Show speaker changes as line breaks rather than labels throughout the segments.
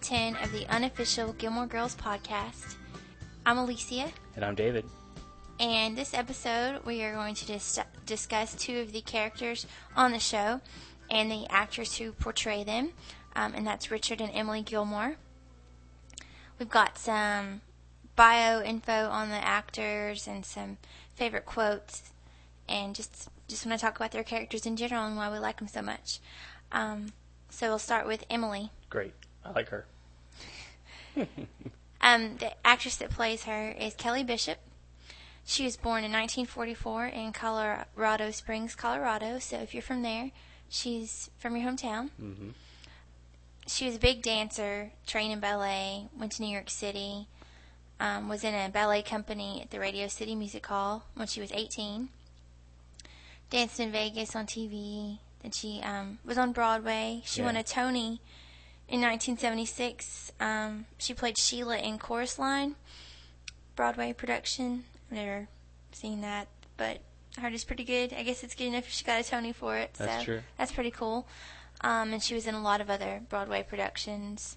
10 of the unofficial Gilmore Girls podcast. I'm Alicia,
And I'm David.
and this episode we are going to dis- discuss two of the characters on the show and the actors who portray them, um, and that's Richard and Emily Gilmore. We've got some bio info on the actors and some favorite quotes, and just just want to talk about their characters in general and why we like them so much. Um, so we'll start with Emily.
Great. I like her.
Um, the actress that plays her is Kelly Bishop. She was born in 1944 in Colorado Springs, Colorado. So if you're from there, she's from your hometown.
hmm
She was a big dancer, trained in ballet, went to New York City, um, was in a ballet company at the Radio City Music Hall when she was 18. Danced in Vegas on TV. Then she um, was on Broadway. She
Yeah.
won a Tony in 1976. Um, she played Sheila in Chorus Line, Broadway production. I've never seen that, but I heard it's pretty good. I guess it's good enough if she got a Tony for it.
That's
so
true.
That's pretty cool. Um, and she was in a lot of other Broadway productions.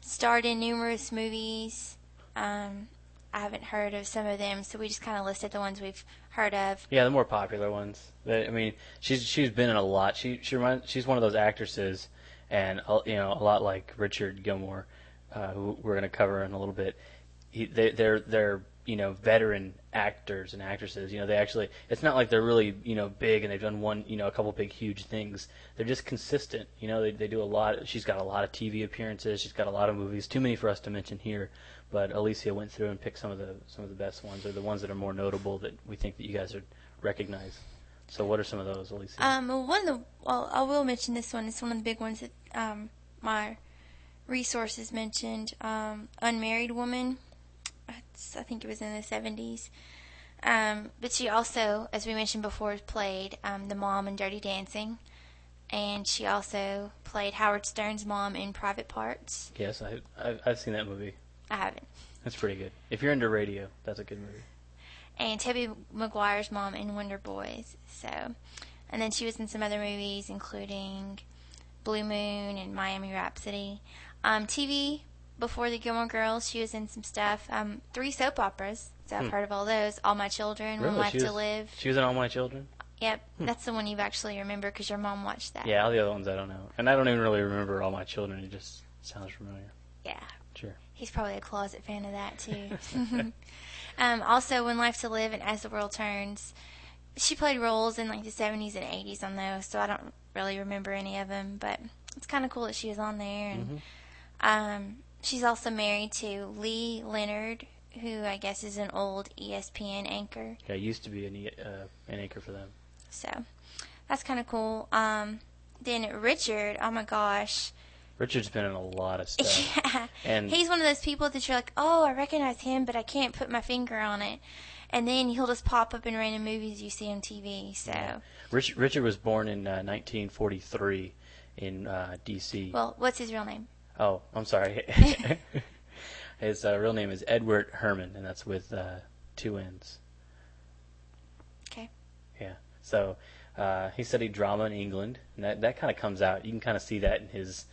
Starred in numerous movies. Um, I haven't heard of some of them, so we just kind of listed the ones we've heard of.
Yeah, the more popular ones. But, I mean, she's she's been in a lot. She she reminds, she's one of those actresses, and uh, you know, a lot like Richard Gilmore, uh, who we're going to cover in a little bit. He, they, they're they're you know veteran actors and actresses. You know, they actually it's not like they're really you know big and they've done one you know a couple big huge things. They're just consistent. You know, they they do a lot. She's got a lot of TV appearances. She's got a lot of movies. Too many for us to mention here. But Alicia went through and picked some of the some of the best ones, or the ones that are more notable that we think that you guys would recognize. So, what are some of those, Alicia?
Um, one of the well, I will mention this one. It's one of the big ones that um, my resources mentioned. Um, Unmarried Woman. It's, I think it was in the seventies. Um, but she also, as we mentioned before, played um, the mom in Dirty Dancing, and she also played Howard Stern's mom in Private Parts.
yes, I, I've, I've seen that movie.
I haven't.
That's pretty good. If you're into radio, that's a good movie.
And Tobey Maguire's mom in Wonder Boys. So, and then she was in some other movies, including Blue Moon and Miami Rhapsody. Um, TV before the Gilmore Girls, she was in some stuff. Um, three soap operas. So I've
Hmm.
heard of all those. All My Children, One
Really?
Life
She
to Live.
She was in All My Children.
Yep, that's the one you've actually remember because your mom watched that.
Yeah, all the other ones I don't know, and I don't even really remember All My Children. It just sounds familiar.
Yeah.
Sure.
He's probably a closet fan of that too. um, also, One Life to Live and As the World Turns, she played roles in like the 70s and 80s on those, so I don't really remember any of them. But it's kind of cool that she was on there. And um, she's also married to Lee Leonard, who I guess is an old ESPN anchor.
Yeah, used to be an, e- uh, an anchor for them.
So that's kind of cool. Um, then Richard, oh my gosh.
Richard's been in a lot of stuff.
Yeah.
And-
he's one of those people that you're like, oh, I recognize him, but I can't put my finger on it. And then he'll just pop up in random movies you see on TV. So,
Rich, Richard was born in uh, 1943 in uh, D.C.
well, what's his real name?
Oh, I'm sorry. His uh, real name is Edward Herrmann, and that's with uh, two N's.
Okay.
Yeah. So uh, he studied drama in England, and that that kind of comes out. You can kind of see that in his,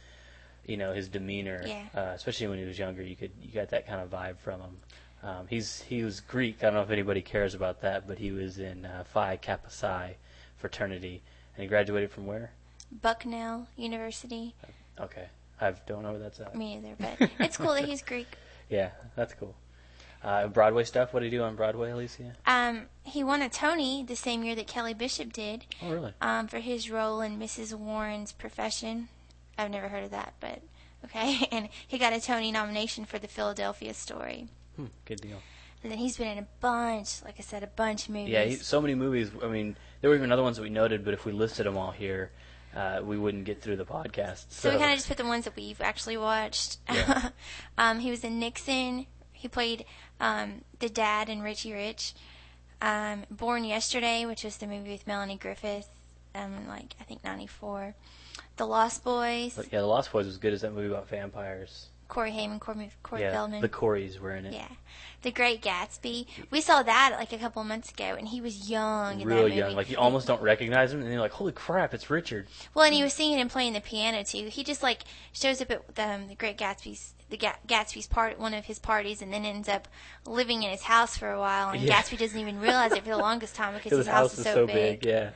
you know, his demeanor,
Yeah.
uh, especially when he was younger. You could you got that kind of vibe from him. Um, he's he was Greek. I don't know if anybody cares about that, but he was in uh, Phi Kappa Psi fraternity, and he graduated from where?
Bucknell University.
Okay, I don't know where that's at.
Me either, but it's cool that he's Greek.
Yeah, that's cool. Uh, Broadway stuff. What do you do on Broadway, Alicia?
Um, he won a Tony the same year that Kelly Bishop did
Oh, really?
um, for his role in Mrs. Warren's Profession. I've never heard of that, but okay. And he got a Tony nomination for the Philadelphia Story.
Hmm, good deal.
And then he's been in a bunch, like I said, a bunch of movies.
Yeah, he, so many movies. I mean, there were even other ones that we noted, but if we listed them all here, uh, we wouldn't get through the podcast.
so we kind of just put the ones that we've actually watched.
Yeah.
um, he was in Nixon. He played um, the dad in Richie Rich. Um, Born Yesterday, which was the movie with Melanie Griffith, um, like I think '94. The Lost Boys.
But yeah, The Lost Boys was as good as that movie about vampires.
Corey Haim, Corey, Corey
yeah,
Feldman.
the Coreys were in it.
yeah, The Great Gatsby. We saw that like a couple months ago, and he was young in that
Real
movie.
young, like you almost don't recognize him, and then you're like, "Holy crap, it's Richard!"
Well, and he was singing and playing the piano too. He just like shows up at um, the Great Gatsby's the Gatsby's part one of his parties, and then ends up living in his house for a while. And
Yeah.
Gatsby doesn't even realize it for the longest time because
Because
his house, is so, big.
yeah.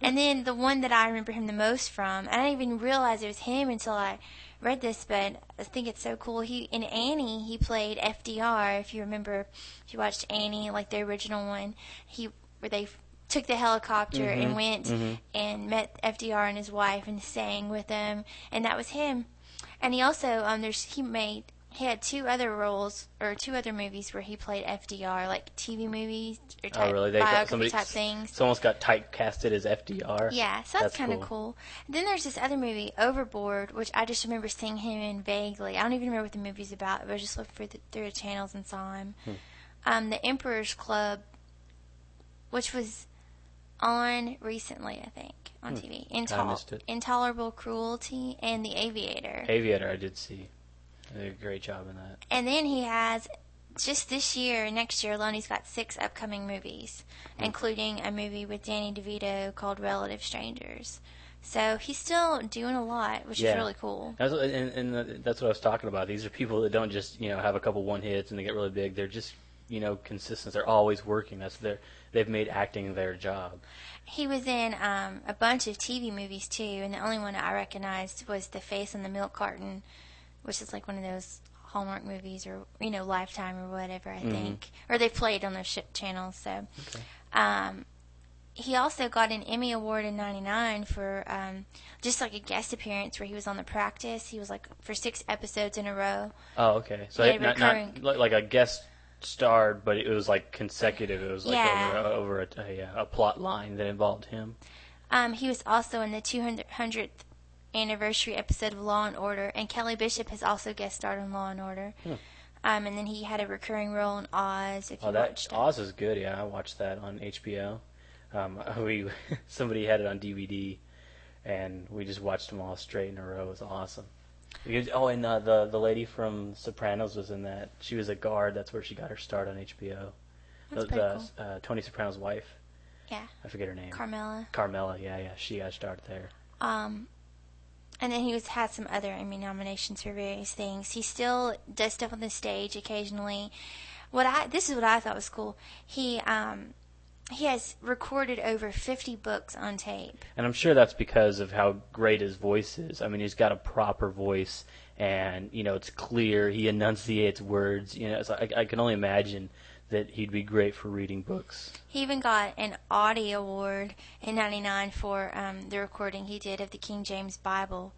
And then the one that I remember him the most from, I didn't even realize it was him until I read this, but I think it's so cool. He in Annie he played FDR. If you remember, if you watched Annie, like the original one, he where they took the helicopter
Mhm,
and went
mhm.
and met FDR and his wife and sang with them, and that was him. And he also um there's he made he had two other roles or two other movies where he played FDR, like TV movies or type,
Oh, really? They got
biography
somebody.
type things.
It's almost got typecasted as FDR.
Yeah, so that's,
That's
kind of
cool.
cool. Then there's this other movie, Overboard, which I just remember seeing him in vaguely. I don't even remember what the movie's about, but I just looked through the, through the channels and saw him.
Hmm.
Um, the Emperor's Club, which was on recently, I think, on
Hmm.
TV.
I missed it.
Intolerable Cruelty and The Aviator.
Aviator, I did see. They did a great job in that.
And then he has just this year, next year alone, he's got six upcoming movies,
Hmm.
including a movie with Danny DeVito called Relative Strangers. So he's still doing a lot, which
Yeah.
is really cool.
That's what, and, and that's what I was talking about. These are people that don't just you know have a couple one hits and they get really big. They're just you know consistent. They're always working. That's their they've made acting their job.
He was in um, a bunch of TV movies too, and the only one I recognized was The Face on the Milk Carton, which is like one of those Hallmark movies or you know Lifetime or whatever I
Mhm.
think, or they played on those ship channels. So,
Okay.
um, he also got an Emmy Award in '99 for um, just like a guest appearance where he was on The Practice. He was like for six episodes in a row.
Oh, okay. So it- not, not
recurring.
like a guest starred, but it was like consecutive. It was like
Yeah.
over, over a, a, a plot line that involved him.
Um, he was also in the 200th anniversary episode of Law and Order, and Kelly Bishop has also guest starred on Law and Order.
Hmm.
Um, and then he had a recurring role in Oz. If you
Oh, that
watched it.
Oz is good. Yeah, I watched that on HBO. Um, we somebody had it on DVD, and we just watched them all straight in a row. It was awesome. Because, oh, and uh, the the lady from Sopranos was in that. She was a guard. That's where she got her start on HBO.
That's
the, the,
cool.
uh, Tony Soprano's wife.
Yeah,
I forget her name.
Carmela.
Carmela. Yeah, yeah. She got started there.
Um, and then he was had some other Emmy nominations for various things. He still does stuff on the stage occasionally. What I this is what I thought was cool. He um he has recorded over 50 books on tape.
And I'm sure that's because of how great his voice is. I mean, he's got a proper voice, and you know, it's clear. He enunciates words. You know, so I, I can only imagine that he'd be great for reading books.
He even got an Audie Award in '99 for um, the recording he did of the King James Bible,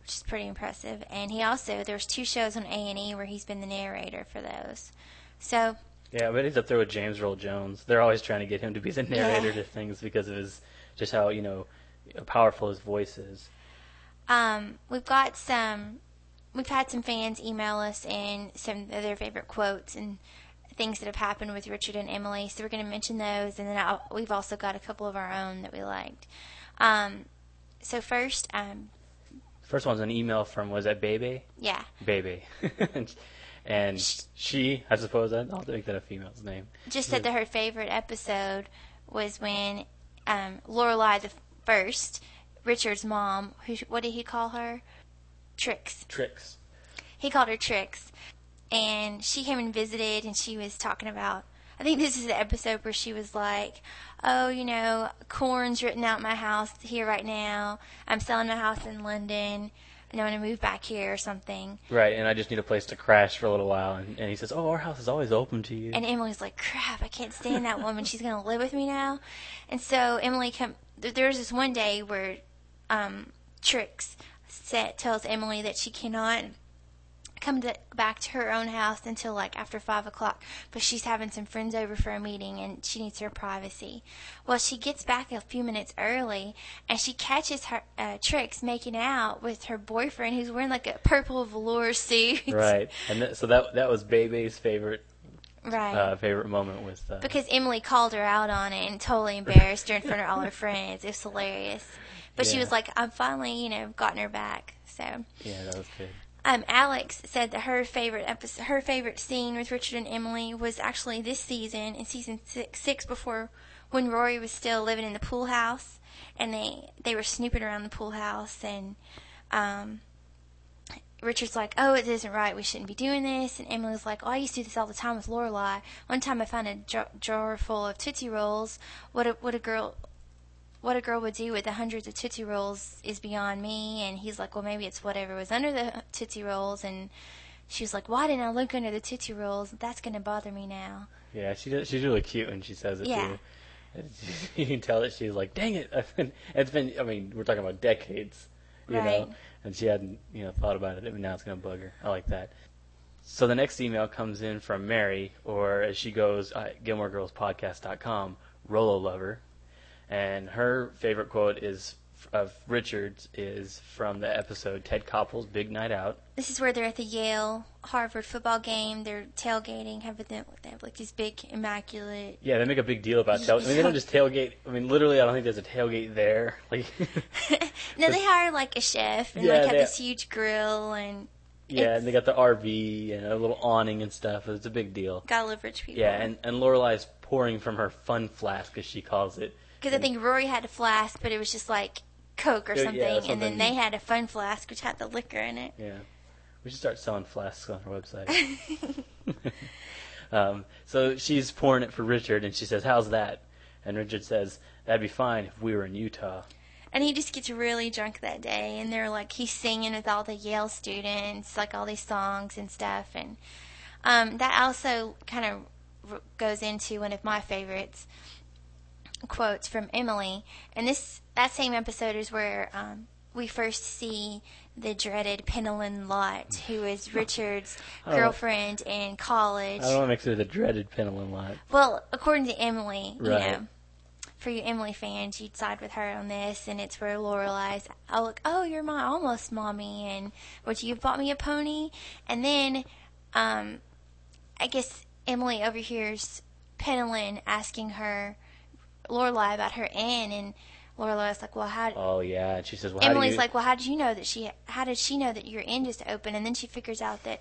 which is pretty impressive. And he also there's two shows on A and E where he's been the narrator for those. So
Yeah, but he's up there with James Earl Jones. They're always trying to get him to be the narrator
Yeah.
to things because of his just how you know powerful his voice is.
um, we've got some, we've had some fans email us and some of their favorite quotes and things that have happened with Richard and Emily. So we're going to mention those, and then I'll, we've also got a couple of our own that we liked. Um, so first, um,
First one's an email from was that Bebe?
yeah,
Bebe. and she, I suppose, I'll make that a female's name.
just said that her favorite episode was when um, Lorelai the first, Richard's mom, who what did he call her? Trix.
Trix.
He called her Trix, and she came and visited, and she was talking about. I think this is the episode where she was like, "Oh, you know, corn's written out my house here right now. I'm selling my house in London, and I want to move back here or something."
Right, and I just need a place to crash for a little while. And, and he says, "Oh, our house is always open to you."
And Emily's like, crap, I can't stand that woman. She's going to live with me now. And so Emily come. th- There's this one day where um, Trix set, tells Emily that she cannot come to, back to her own house until like after five o'clock, but she's having some friends over for a meeting and she needs her privacy. Well, she gets back a few minutes early and she catches her uh, Trix making out with her boyfriend who's wearing like a purple velour suit.
right, and th- so that that was Bebe's favorite
right.
uh, favorite moment with. Uh,
Because Emily called her out on it and totally embarrassed her in front of all her friends. It was hilarious. But she was like, I'm finally, you know, gotten her back. So,
yeah, that was good.
Um, Alex said that her favorite episode, her favorite scene with Richard and Emily was actually this season, in season six, six before when Rory was still living in the pool house, and they they were snooping around the pool house, and um, Richard's like, "Oh, it isn't right. We shouldn't be doing this." And Emily's like, "Oh, I used to do this all the time with Lorelai. One time, I found a jar, jar full of Tootsie Rolls. What a what a girl." What a girl would do with the hundreds of Tootsie Rolls is beyond me. And he's like, well, maybe it's whatever was under the Tootsie Rolls. And she was like, why didn't I look under the Tootsie Rolls? That's going to bother me now.
Yeah, she does, she's really cute when she says it
Yeah.
too. You can tell that she's like, "Dang it!" Been, it's been. I mean, we're talking about decades, you
Right.
know, and she hadn't, you know, thought about it. and now it's gonna bug her. I like that. So the next email comes in from Mary, or as she goes, uh, GilmoreGirlsPodcast.com, Rolo Lover, and her favorite quote is of Richard's is from the episode Ted Koppel's Big Night Out.
This is where they're at the Yale Harvard football game. They're tailgating, have them, they have like these big immaculate.
Yeah, they make a big deal about tail. I mean, they don't just tailgate. I mean, literally, I don't think there's a tailgate there. Like,
no, they hire like a chef and
Yeah,
like have
they-
this huge grill and
yeah,
It's-
and they got the RV and a little awning and stuff. It's a big deal.
gotta love rich people.
Yeah, and and Lorelai's pouring from her fun flask, as she calls it.
Because I think Rory had a flask, but it was just like Coke or
Yeah,
something, and then they had a fun flask which had the liquor in it.
Yeah, we should start selling flasks on our website. um, so she's pouring it for Richard, and she says, "How's that?" And Richard says, "That'd be fine if we were in Utah."
And he just gets really drunk that day, and they're like he's singing with all the Yale students, like all these songs and stuff, and um, that also kind of r- goes into one of my favorites quotes from Emily, and this that same episode is where um, we first see the dreaded Pennilyn Lott, who is Richard's girlfriend in college.
I don't want to mix her with the dreaded Pennilyn Lott.
Well, according to Emily, you know, for you Emily fans, you'd side with her on this, and it's where Lorelai's, oh, look, oh, you're my almost mommy, and would you have bought me a pony? And then, um, I guess Emily overhears Pennilyn asking her, Lorelai about her aunt, and Lorelai's like, well, how?
Oh yeah, and she says, "Well,
Emily's
you-"
like, well, how did you know that she? How did she know that your end is open? And then she figures out that,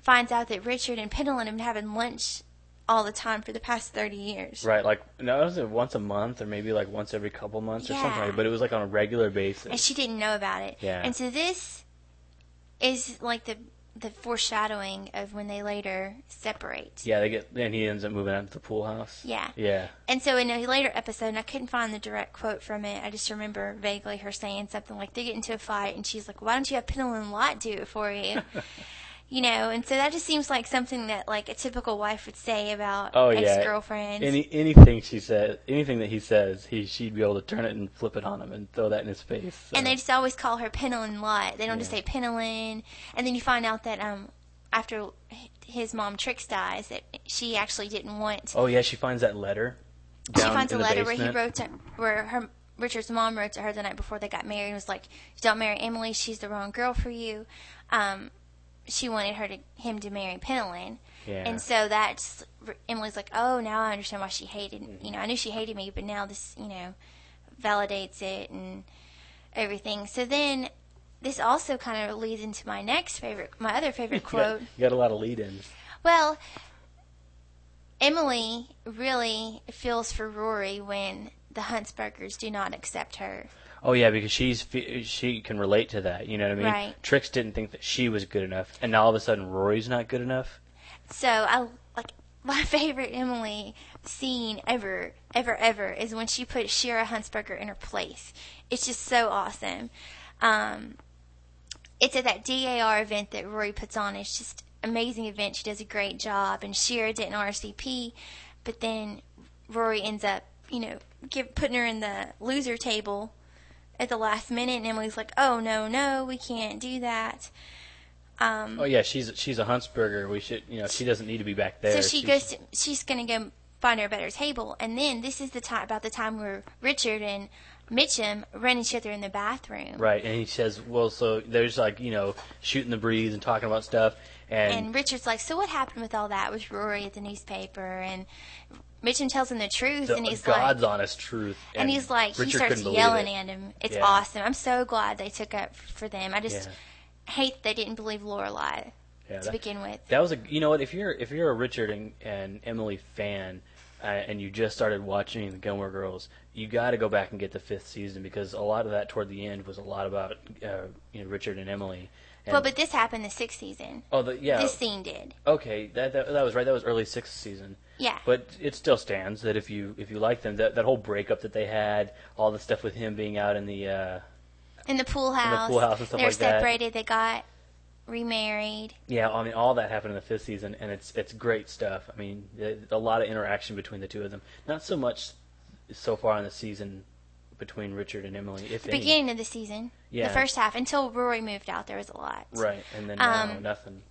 finds out that Richard and Pennilyn have been having lunch all the time for the past thirty years.
Right, like no, it was it once a month or maybe like once every couple months or something? Like, but it was like on a regular basis.
And she didn't know about it.
Yeah.
And so this is like the the foreshadowing of when they later separate.
Yeah, they get and he ends up moving out to the pool house.
Yeah.
Yeah.
And so in a later episode, and I couldn't find the direct quote from it, I just remember vaguely her saying something like, they get into a fight, and she's like, why don't you have Pennilyn Lott do it for you? you know, and so that just seems like something that, like, a typical wife would say about
Oh yeah.
ex-girlfriends.
Any anything she says, anything that he says, he she'd be able to turn it and flip it on him and throw that in his face. so.
and they just always call her Pennilyn Lott. They don't just say Pennilyn. And then you find out that, um, after his mom Trix dies, that she actually didn't want
Oh yeah, she finds that letter.
she finds a letter where he wrote to where her Richard's mom wrote to her the night before they got married and was like, "Don't marry Emily. She's the wrong girl for you." Um, she wanted her to him to marry Pennilyn,
Yeah.
and so that's Emily's like, "Oh, now I understand why she hated. Mm-hmm. You know, I knew she hated me, but now this, you know, validates it and everything." So then. This also kind of leads into my next favorite, my other favorite
You got-
quote.
You got a lot of lead-ins.
Well, Emily really feels for Rory when the Huntzbergers do not accept her.
Oh yeah, because she's she can relate to that. You know what I mean?
Right.
Trix didn't think that she was good enough, and now all of a sudden Rory's not good enough.
So I like my favorite Emily scene ever, ever, ever is when she put Shira Huntzberger in her place. It's just so awesome. Um, it's at that DAR event that Rory puts on. It's just amazing event. She does a great job, and Shira didn't RSVP, but then Rory ends up, you know, give, putting her in the loser table at the last minute, and Emily's like, "Oh no, no, we can't do that." Um,
Oh yeah, she's she's a Huntzberger. We should, you know, she doesn't need to be back there.
So she
She's-
goes. To, she's going to go find her a better table, and then this is the time about the time where Richard and Mitchum run each other in the bathroom.
Right, and he says, "Well, so there's like you know shooting the breeze and talking about stuff, and,
And Richard's like, "So what happened with all that with Rory at the newspaper?" And Mitchum tells him the truth,
the
and he's like
God's
like,
honest truth."
and he's like, he starts yelling at him. It's
Yeah.
awesome. I'm so glad they took up for them. I just,
Yeah.
hate they didn't believe Lorelai
Yeah,
to
that,
begin with.
that was a. You know what? If you're if you're a Richard and, and Emily fan, uh, and you just started watching the Gilmore Girls, you got to go back and get the fifth season because a lot of that toward the end was a lot about uh, you know Richard and Emily. And,
well, but this happened the sixth season.
oh, the, yeah.
This scene did.
Okay, that, that that was right. That was early sixth season.
Yeah.
But it still stands that if you if you like them, that that whole breakup that they had, all the stuff with him being out in the uh,
in the pool house.
in the pool house and stuff
They're
like that.
separated. They got remarried.
yeah, I mean all that happened in the fifth season, and it's it's great stuff. I mean, a lot of interaction between the two of them. Not so much so far in the season between Richard and Emily, if
The
any.
beginning of the season.
Yeah.
The first half until Rory moved out, there was a lot.
Right, and then now
Um,
nothing.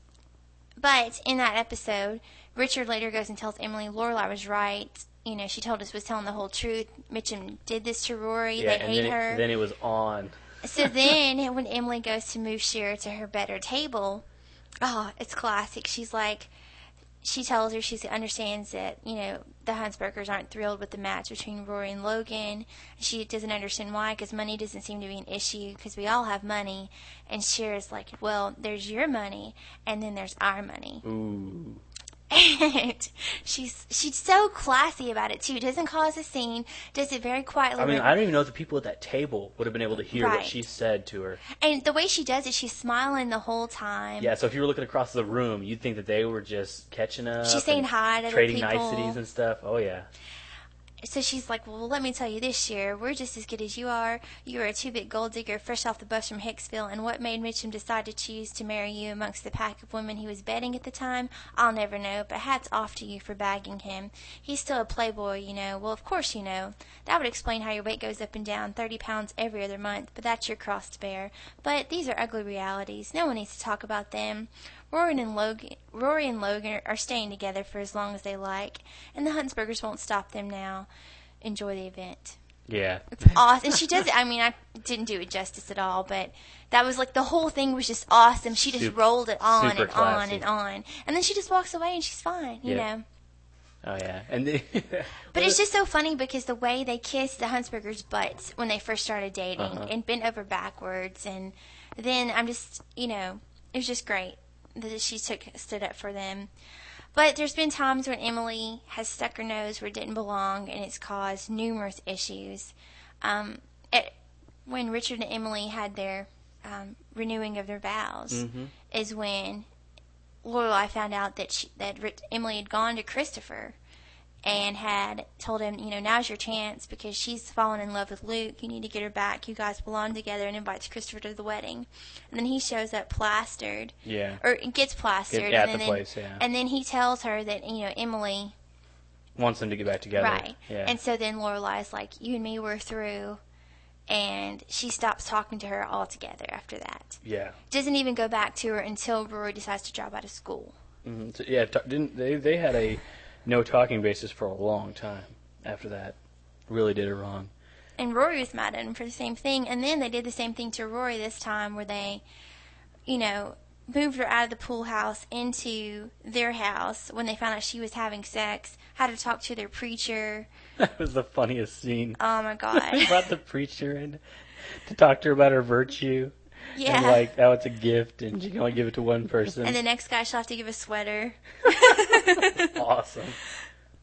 But in that episode, Richard later goes and tells Emily Lorelai was right. You know, she told us was telling the whole truth. Mitchum did this to Rory.
Yeah,
they
and
hate
then
her.
it, then it was on.
So then, when Emily goes to move Shira to her better table, oh, it's classic. She's like, she tells her she understands that you know the Huntzbergers aren't thrilled with the match between Rory and Logan. She doesn't understand why because money doesn't seem to be an issue because we all have money. And Shira's like, well, there's your money, and then there's our money.
Ooh.
And she's she's so classy about it too. Doesn't cause a scene. Does it very quietly.
I mean, I don't even know if the people at that table would have been able to hear what she said to her.
and the way she does it, she's smiling the whole time.
Yeah, so if you were looking across the room, you'd think that they were just catching up.
She's saying hi to the
trading niceties and stuff. Oh yeah.
So she's like, Well, let me tell you this year, we're just as good as you are. You are a two bit gold digger fresh off the bus from Hicksville, and what made Mitchum decide to choose to marry you amongst the pack of women he was betting at the time, I'll never know, but hats off to you for bagging him. He's still a playboy, you know. Well, of course you know. That would explain how your weight goes up and down 30 pounds every other month, but that's your cross to bear. But these are ugly realities. No one needs to talk about them. Rory and Logan, Rory and Logan are staying together for as long as they like, and the Huntzbergers won't stop them now. Enjoy the event.
Yeah.
It's awesome. And she does it. I mean, I didn't do it justice at all, but that was like the whole thing was just awesome. She just
Super-
rolled it on and on and on, and then she just walks away and she's fine. You
Yeah.
know.
Oh yeah. And the,
But it's just so funny because the way they kissed the Huntzbergers' butts when they first started dating
Uh-huh.
and bent over backwards, and then I'm just, you know, it was just great that she took stood up for them. But there's been times when Emily has stuck her nose where it didn't belong, and it's caused numerous issues. Um, it, when Richard and Emily had their um, renewing of their vows,
Mhm.
is when Lorelai found out that she, that Emily had gone to Christopher and had told him, you know, now's your chance because she's fallen in love with Luke. You need to get her back. You guys belong together, and invites Christopher to the wedding. And then he shows up plastered,
yeah.
or gets plastered,
Get- at
and
the
then,
place, yeah.
and then he tells her that you know Emily,
Wants them to get back together.
right?
Yeah.
And so then Lorelai's like, you and me were through. And she stops talking to her altogether after that.
yeah.
Doesn't even go back to her until Rory decides to drop out of school.
hmm So, yeah. T- didn't they? They had a no talking basis for a long time after that. Really did it wrong.
and Rory was mad at him for the same thing. And then they did the same thing to Rory this time, where they, you know, moved her out of the pool house into their house when they found out she was having sex. Had to talk to their preacher.
That was the funniest scene.
Oh my
They
god!
brought the preacher in to talk to her about her virtue.
Yeah.
And like, oh, it's a gift, and she can only give it to one person.
and the next guy she'll have to give a sweater.
awesome.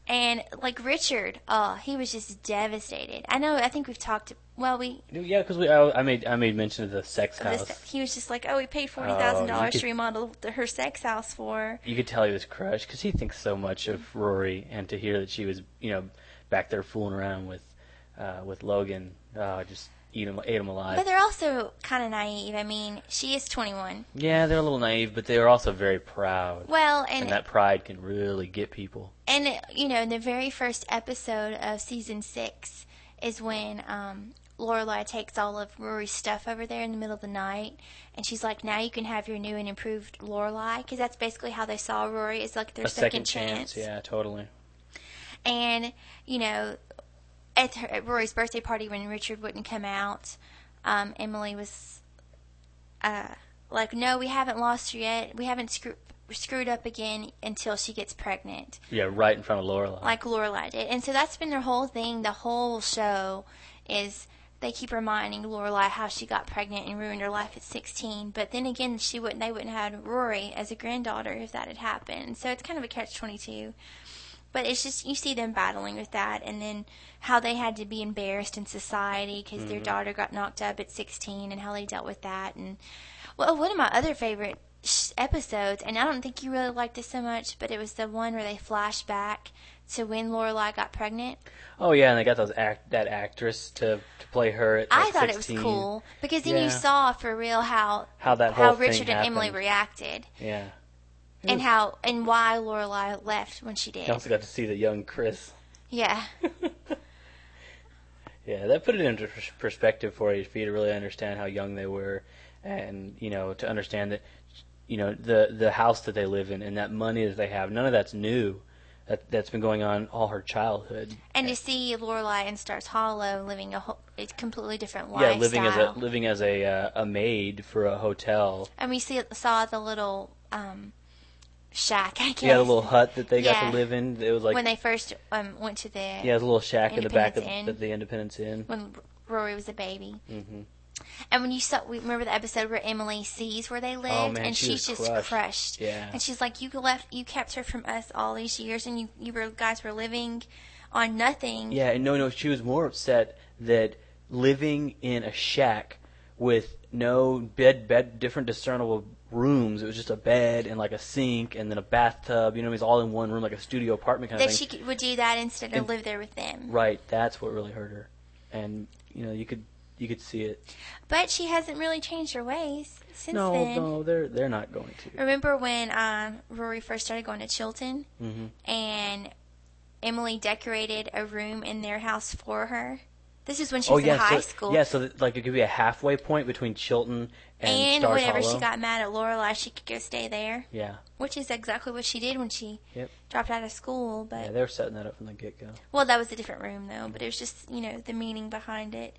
And like Richard, oh, he was just devastated. I know. I think we've talked. Well, we
Yeah, because we I, I made I made mention of the sex house.
this, he was just like, oh, we paid forty thousand
oh,
dollars to remodel the, her sex house for.
You could tell he was crushed because he thinks so much of Rory, and to hear that she was, you know, back there fooling around with, uh, with Logan, uh, just eat them, ate him alive.
But they're also kind of naive. I mean, she is twenty one.
yeah, they're a little naive, but they are also very proud,
Well, and
and that pride can really get people.
and you know, the very first episode of season six is when um, Lorelai takes all of Rory's stuff over there in the middle of the night, and she's like, "Now you can have your new and improved Lorelai," because that's basically how they saw Rory as like their
a second chance, yeah, totally.
And you know, at, her, at Rory's birthday party when Richard wouldn't come out, um, Emily was uh, like, "No, we haven't lost her yet. We haven't screw- screwed up again until she gets pregnant."
Yeah, right in front of Lorelai.
like Lorelai did. And so that's been their whole thing. The whole show is they keep reminding Lorelai how she got pregnant and ruined her life at 16. But then again, she wouldn't. They wouldn't have had Rory as a granddaughter if that had happened. So it's kind of a catch 22. But it's just you see them battling with that, and then how they had to be embarrassed in society because their mm-hmm. daughter got knocked up at 16, and how they dealt with that. And well, one of my other favorite sh- episodes, and I don't think you really liked it so much, but it was the one where they flash back to when Lorelai got pregnant.
Oh yeah, and they got those act that actress to to play her at
I thought
16.
it was cool because then
Yeah.
you saw for real how
How that
how Richard and Emily reacted,
Yeah.
And how and why Lorelai left when she did.
You also got to see the young Chris.
Yeah,
Yeah, that put it into perspective for you, for you to really understand how young they were, and you know to understand that, you know the the house that they live in and that money that they have. None of that's new. That that's been going on all her childhood.
and to see Lorelai in Stars Hollow living a, whole, a completely different
life.
Yeah,
living as a living as a uh, a maid for a hotel.
and we see saw the little um, shack. I guess.
Yeah, the little hut that they got to live in. It was like
when they first um, went to the
yeah, a little shack in the back of the, the Independence Inn.
when Rory was a baby.
hmm
And when you saw, we remember the episode where Emily sees where they lived,
Oh, man,
and
she
she's just
crushed.
crushed.
Yeah.
And she's like, "You left, you kept her from us all these years, and you, you were guys were living on nothing."
Yeah, and no, no, she was more upset that living in a shack with no bed, bed, different discernible rooms. It was just a bed and like a sink and then a bathtub. You know, it was all in one room, like a studio apartment kind of
That
thing.
she would do that instead of
And-
live there with them.
Right, that's what really hurt her, and you know, you could you could see it.
But she hasn't really changed her ways since
no,
then.
no, they're they're not going to.
Remember when um, Rory first started going to Chilton,
hmm
and Emily decorated a room in their house for her? This is when she
Oh
was
yeah,
in high
so,
school.
yeah, so that, like it could be a halfway point between Chilton and,
and whenever
Hollow.
she got mad at Lorelai, she could go stay there,
yeah,
which is exactly what she did when she
Yep.
dropped out of school. But
yeah, they were setting that up from the get go.
well, that was a different room though. But it was just you know the meaning behind it.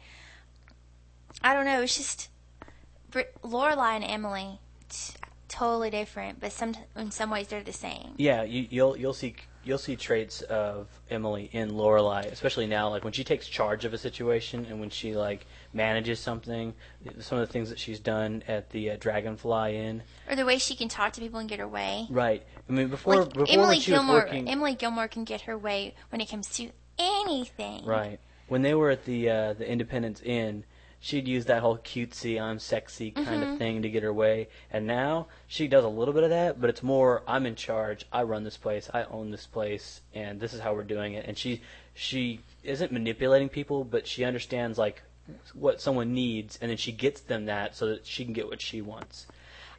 I don't know. It's just Brit- Lorelai and Emily, t- totally different, but some in some ways they're the same.
Yeah, you, you'll you'll see you'll see traits of Emily in Lorelai, especially now, like when she takes charge of a situation and when she like manages something. Some of the things that she's done at the uh, Dragonfly Inn.
Or the way she can talk to people and get her way.
Right. I mean, before
Like
before
Emily
when she was
Gilmore,
working.
Emily Gilmore can get her way when it comes to anything.
Right. When they were at the uh, the Independence Inn, she'd use that whole cutesy, I'm sexy kind
Mm-hmm.
of thing to get her way. And now she does a little bit of that, but it's more I'm in charge. I run this place. I own this place, and this is how we're doing it. And she she isn't manipulating people, but she understands like what someone needs, and then she gets them that so that she can get what she wants.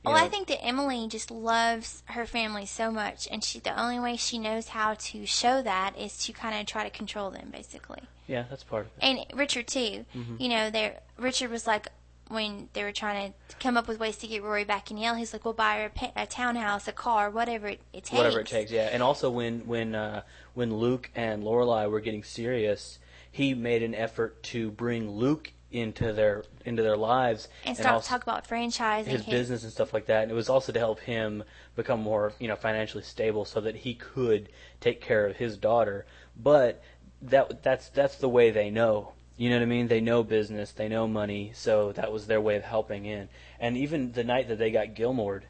You
Well, I think that Emily just loves her family so much, and she the only way she knows how to show that is to kind of try to control them, basically.
yeah, that's part of it.
And Richard too.
Mm-hmm.
You know, there Richard was like when they were trying to come up with ways to get Rory back in Yale. He's like, "We'll buy her a, pa- a townhouse, a car, whatever it, it takes."
whatever it takes. Yeah, and also when when uh, when Luke and Lorelai were getting serious, he made an effort to bring Luke into their into their lives
And start to talk about franchising
his business and stuff like that. And it was also to help him become more you know financially stable so that he could take care of his daughter. But that that's that's the way they know. You know what I mean? They know business, they know money, so that was their way of helping in. And even the night that they got Gilmored,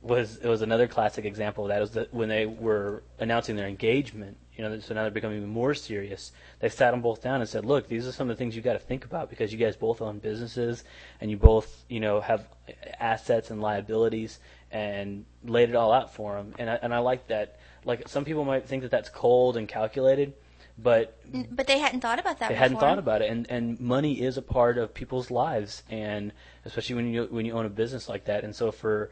was it was another classic example of that. It was the, when they were announcing their engagement. You know, so now they're becoming even more serious. They sat them both down and said, "Look, these are some of the things you got to think about because you guys both own businesses and you both, you know, have assets and liabilities." And laid it all out for them. And I, and I like that. Like some people might think that that's cold and calculated, but
But they hadn't thought about that.
they
before.
hadn't thought about it and and money is a part of people's lives and especially when you when you own a business like that and so for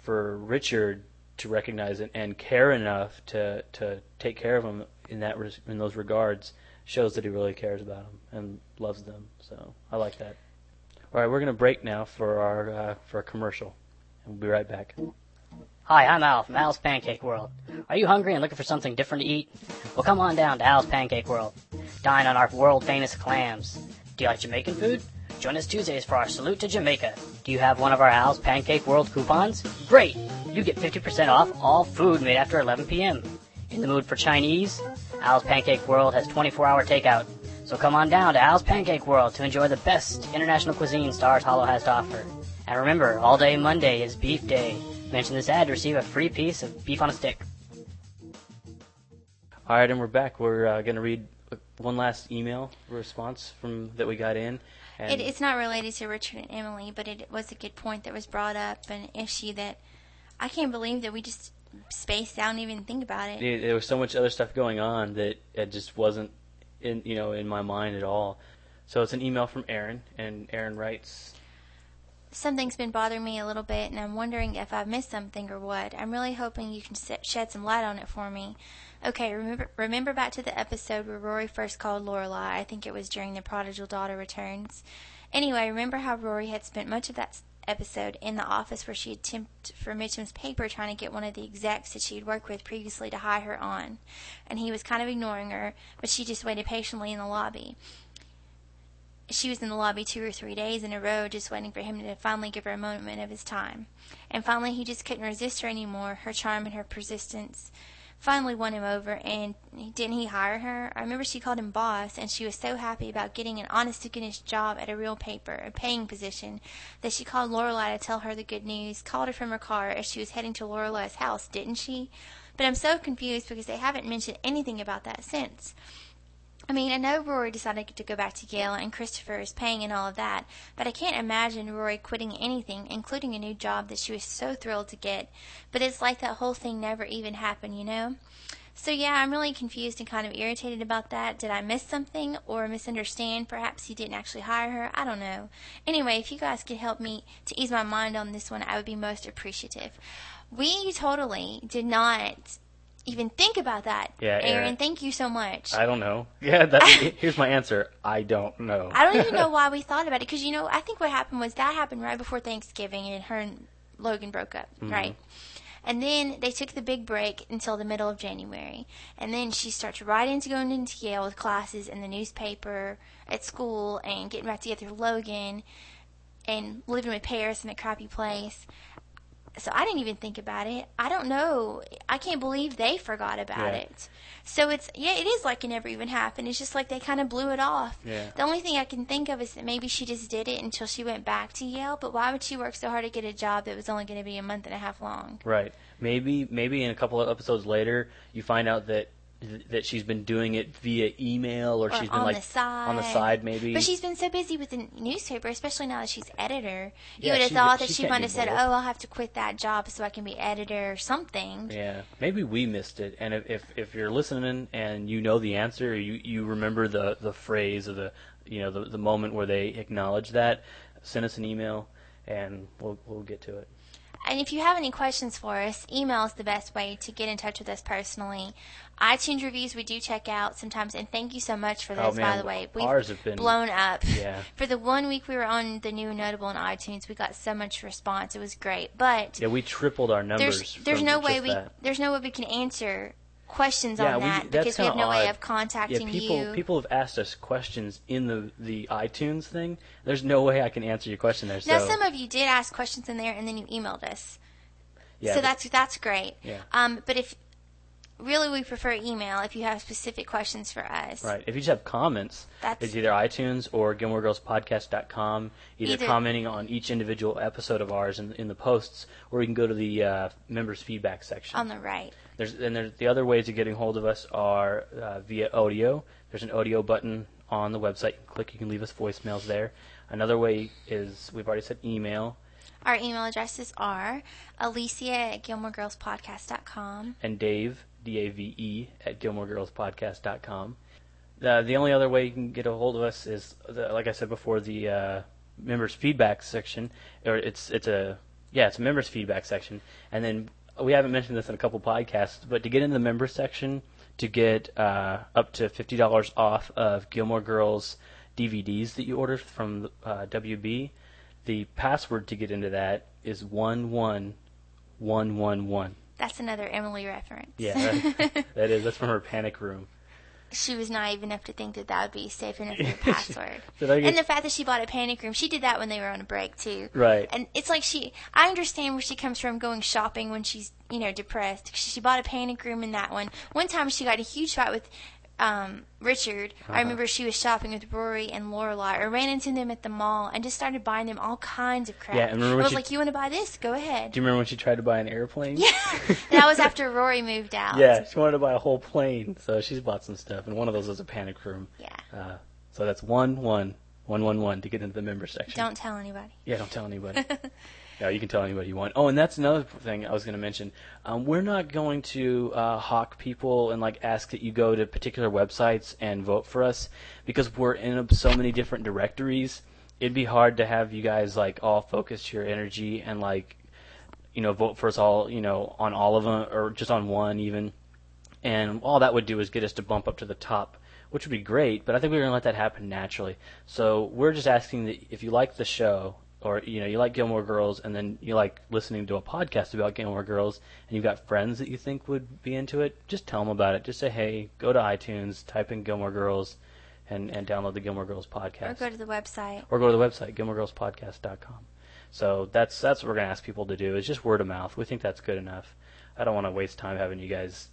for Richard to recognize it and care enough to to take care of them in that res- in those regards shows that he really cares about them and loves them so I like that all right we're gonna break now for our uh, for a commercial and we'll be right back
Hi, I'm Al from Al's Pancake World. Are you hungry and looking for something different to eat? Well, come on down to Al's Pancake World. Dine on our world famous clams. Do you like Jamaican food? Join us Tuesdays for our Salute to Jamaica. Do you have one of our Al's Pancake World coupons? Great! You get 50% off all food made after 11 p.m. In the mood for Chinese? Al's Pancake World has 24 hour takeout. So come on down to Al's Pancake World to enjoy the best international cuisine Stars Hollow has to offer. And remember, all day Monday is beef day. Mention this ad to receive a free piece of beef on a stick.
All right, and we're back. We're uh, going to read one last email response from that we got in. And
It, it's not related to Richard and Emily, but it was a good point that was brought up, an issue that I can't believe that we just spaced out and even think about it.
it- there was so much other stuff going on that it just wasn't in you know in my mind at all. So it's an email from Aaron, and Aaron writes,
Something's been bothering me a little bit, and I'm wondering if I've missed something or what. I'm really hoping you can shed some light on it for me. Okay, remember remember back to the episode where Rory first called Lorelai. I think it was during the prodigal daughter returns. Anyway, remember how Rory had spent much of that episode in the office where she had temped for Mitchum's paper trying to get one of the execs that she had worked with previously to hire her on. And he was kind of ignoring her, but she just waited patiently in the lobby she was in the lobby two or three days in a row just waiting for him to finally give her a moment of his time. And finally he just couldn't resist her anymore. Her charm and her persistence finally won him over and didn't he hire her? I remember she called him boss and she was so happy about getting an honest to goodness job at a real paper, a paying position, that she called Lorelai to tell her the good news, called her from her car as she was heading to Lorelai's house, didn't she? But I'm so confused because they haven't mentioned anything about that since. I mean, I know Rory decided to go back to Yale and Christopher is paying and all of that, but I can't imagine Rory quitting anything, including a new job that she was so thrilled to get. But it's like that whole thing never even happened, you know? So yeah, I'm really confused and kind of irritated about that. Did I miss something or misunderstand? Perhaps he didn't actually hire her. I don't know. Anyway, if you guys could help me to ease my mind on this one, I would be most appreciative. We totally did not even think about that.
Yeah,
Aaron,
Aaron.
thank you so much.
"I don't know." Yeah, that, here's my answer. I don't know.
I don't even know why we thought about it because you know I think what happened was that happened right before Thanksgiving and her and Logan broke up, mm-hmm. right? And then they took the big break until the middle of January, and then she starts right into going into Yale with classes and the newspaper at school and getting back together with Logan and living with Paris in a crappy place. So I didn't even think about it. I don't know. I can't believe they forgot about
Yeah.
it. So it's yeah, it is like it never even happened. It's just like they kind of blew it off.
Yeah.
The only thing I can think of is that maybe she just did it until she went back to Yale. But why would she work so hard to get a job that was only going to be a month and a half long?
Right. Maybe maybe in a couple of episodes later, you find out that that she's been doing it via email or,
Or
she's been
on
like
the side.
on the side maybe.
But she's been so busy with the newspaper, especially now that she's editor. You
Yeah,
would have thought that
she
she might have said, "Oh, I'll have to quit that job so I can be editor or something."
Yeah, maybe we missed it. And if, if if you're listening and you know the answer, you you remember the the phrase or the you know the the moment where they acknowledge that, send us an email and we'll we'll get to it.
And if you have any questions for us, email is the best way to get in touch with us personally. iTunes reviews we do check out sometimes, and thank you so much for
Oh,
those, by the way.
ours have been-
blown up.
Yeah.
For the one week we were on the new notable on iTunes, we got so much response. It was great. But
Yeah, we tripled our numbers.
there's there's no way we
that.
there's no way we can answer questions
Yeah,
on that because we have no way of contacting
Yeah, people
you.
people have asked us questions in the the iTunes thing. There's no way I can answer your question there.
now
so
some of you did ask questions in there, and then you emailed us.
yeah,
so
but-
that's that's great.
Yeah.
Um, but if really we prefer email if you have specific questions for us.
Right. If you just have comments,
That's-
it's either iTunes or GilmoreGirlsPodcast.com, either,
Either-
commenting on each individual episode of ours in, in the posts, or you can go to the uh, members feedback section.
On the right.
There's and there's the other ways of getting hold of us are uh, via audio. There's an audio button on the website. You can click. You can leave us voicemails there. Another way is we've already said email
Our email addresses are alicia at gilmoregirlspodcast.com.
and Dave D A V E at GilmoreGirlsPodcast.com. The the only other way you can get a hold of us is the, like I said before the uh, members feedback section, or it's it's a yeah it's a members feedback section, and then we haven't mentioned this in a couple podcasts, but to get into the members section to get uh, up to fifty dollars off of Gilmore Girls DVDs that you order from uh, WB, the password to get into that is one one one one one.
That's another Emily reference.
Yeah, that, is. That's from her panic room.
she was naive enough to think that that would be safe enough for your password.
Did I get-
and the fact that she bought a panic room, she did that when they were on a break too.
Right.
And it's like she, I understand where she comes from going shopping when she's, you know, depressed. She bought a panic room in that one. One time she got a huge fight with um, Richard, I
Uh-huh.
remember she was shopping with Rory and Lorelai, or ran into them at the mall and just started buying them all kinds of crap.
Yeah, and remember when
I was
she-
like, "You want to buy this? Go ahead."
Do you remember when she tried to buy an airplane?
Yeah, that was after Rory moved out.
Yeah, she wanted to buy a whole plane, so she's bought some stuff, and one of those was a panic room.
Yeah.
Uh, so that's one one one one one to get into the member section.
Don't tell anybody.
Yeah, don't tell anybody. yeah, you can tell anybody you want. Oh, and that's another thing I was going to mention. Um, we're not going to uh, hawk people and like ask that you go to particular websites and vote for us because we're in so many different directories. It'd be hard to have you guys like all focus your energy and like you know vote for us all you know on all of them or just on one even and all that would do is get us to bump up to the top, which would be great. But I think we're going to let that happen naturally. So we're just asking that if you like the show, or you know you like Gilmore Girls, and then you like listening to a podcast about Gilmore Girls, and you've got friends that you think would be into it, just tell them about it. Just say, hey, go to iTunes, type in Gilmore Girls, and and download the Gilmore Girls podcast.
Or go to the website.
or go to the website gilmoregirlspodcast.com. So that's that's what we're going to ask people to do. Is just word of mouth. We think that's good enough. I don't want to waste time having you guys,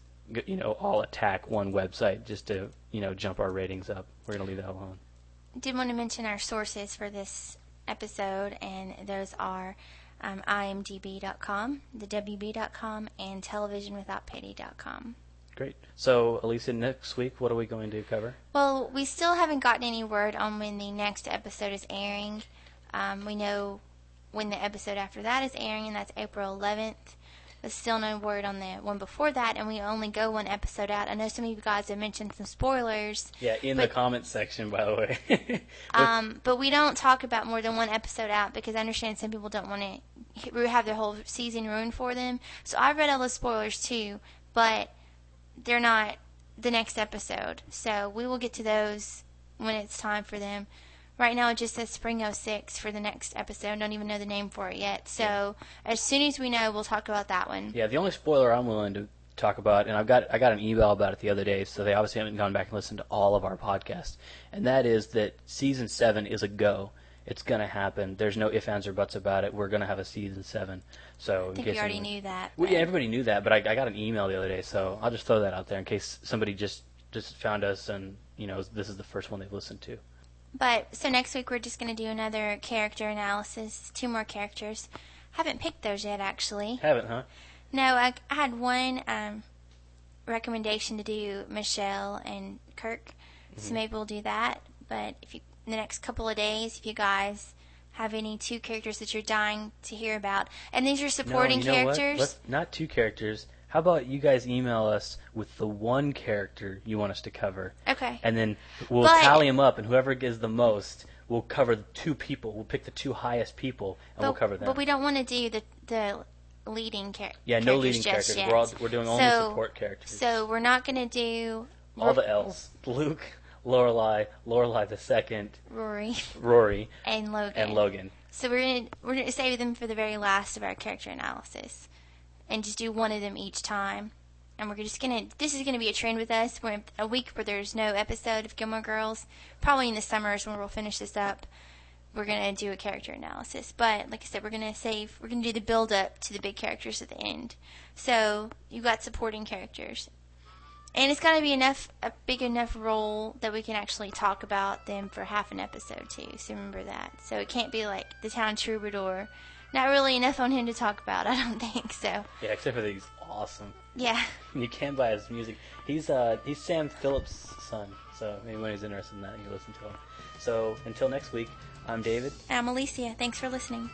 you know, all attack one website just to, you know, jump our ratings up. We're going to leave that alone.
Did want to mention our sources for this episode, and those are um, imdb.com, thewb.com, and televisionwithoutpity.com.
Great. So, Elisa, next week, what are we going to cover?
Well, we still haven't gotten any word on when the next episode is airing. Um, we know when the episode after that is airing, and that's April 11th. But still no word on the one before that, and we only go one episode out. I know some of you guys have mentioned some spoilers,
Yeah, in
But-
the comments section, by the way.
um, but we don't talk about more than one episode out because I understand some people don't want to have their whole season ruined for them. So I read all the spoilers too, but they're not the next episode. So we will get to those when it's time for them. Right now it just says Spring 06 for the next episode. Don't even know the name for it yet. So as soon as we know, we'll talk about that one.
yeah, the only spoiler I'm willing to talk about, and I've got I got an email about it the other day, so they obviously haven't gone back and listened to all of our podcasts, and that is that season seven is a go. It's going to happen. There's no ifs, ands, or buts about it. We're going to have a season seven. So
I
in case
you already
anyone-
knew that.
Well, yeah, everybody knew that, but I, I got an email the other day, so I'll just throw that out there in case somebody just just found us and you know this is the first one they've listened to.
But so next week we're just going to do another character analysis, two more characters. Haven't picked those yet, actually.
Haven't, huh?
No, I, I had one um, recommendation to do Michelle and Kirk, so maybe we'll do that. But if you in the next couple of days, if you guys have any two characters that you're dying to hear about, and these are supporting
no, you know what?
characters,
Let's, not two characters. How about you guys email us with the one character you want us to cover,
okay.
and then we'll
But-
tally them up, and whoever gives the most, we'll cover the two people. We'll pick the two highest people, and
but,
we'll cover them.
but we don't want to do the the leading char-
yeah,
characters
no leading characters.
Yet.
We're all, we're doing only
So-
support characters.
So we're not going to do
all the L's: Luke, Lorelai, Lorelai the second,
Rory
Rory,
and Logan.
and Logan.
So we're gonna we're gonna save them for the very last of our character analysis, and just do one of them each time. And we're just gonna this is gonna be a trend with us. We're a week where there's no episode of Gilmore Girls. Probably in the summers when we'll finish this up. We're gonna do a character analysis, but like I said, we're gonna save. We're gonna do the build up to the big characters at the end. So you got supporting characters, and it's got to be enough a big enough role that we can actually talk about them for half an episode too. So remember that. So it can't be like the town troubadour. Not really enough on him to talk about. I don't think so.
Yeah, except for that he's awesome.
Yeah.
You can buy his music. He's uh he's Sam Phillips' son, so when he's interested in that, you listen to him. So until next week, I'm David.
I'm Alicia. Thanks for listening.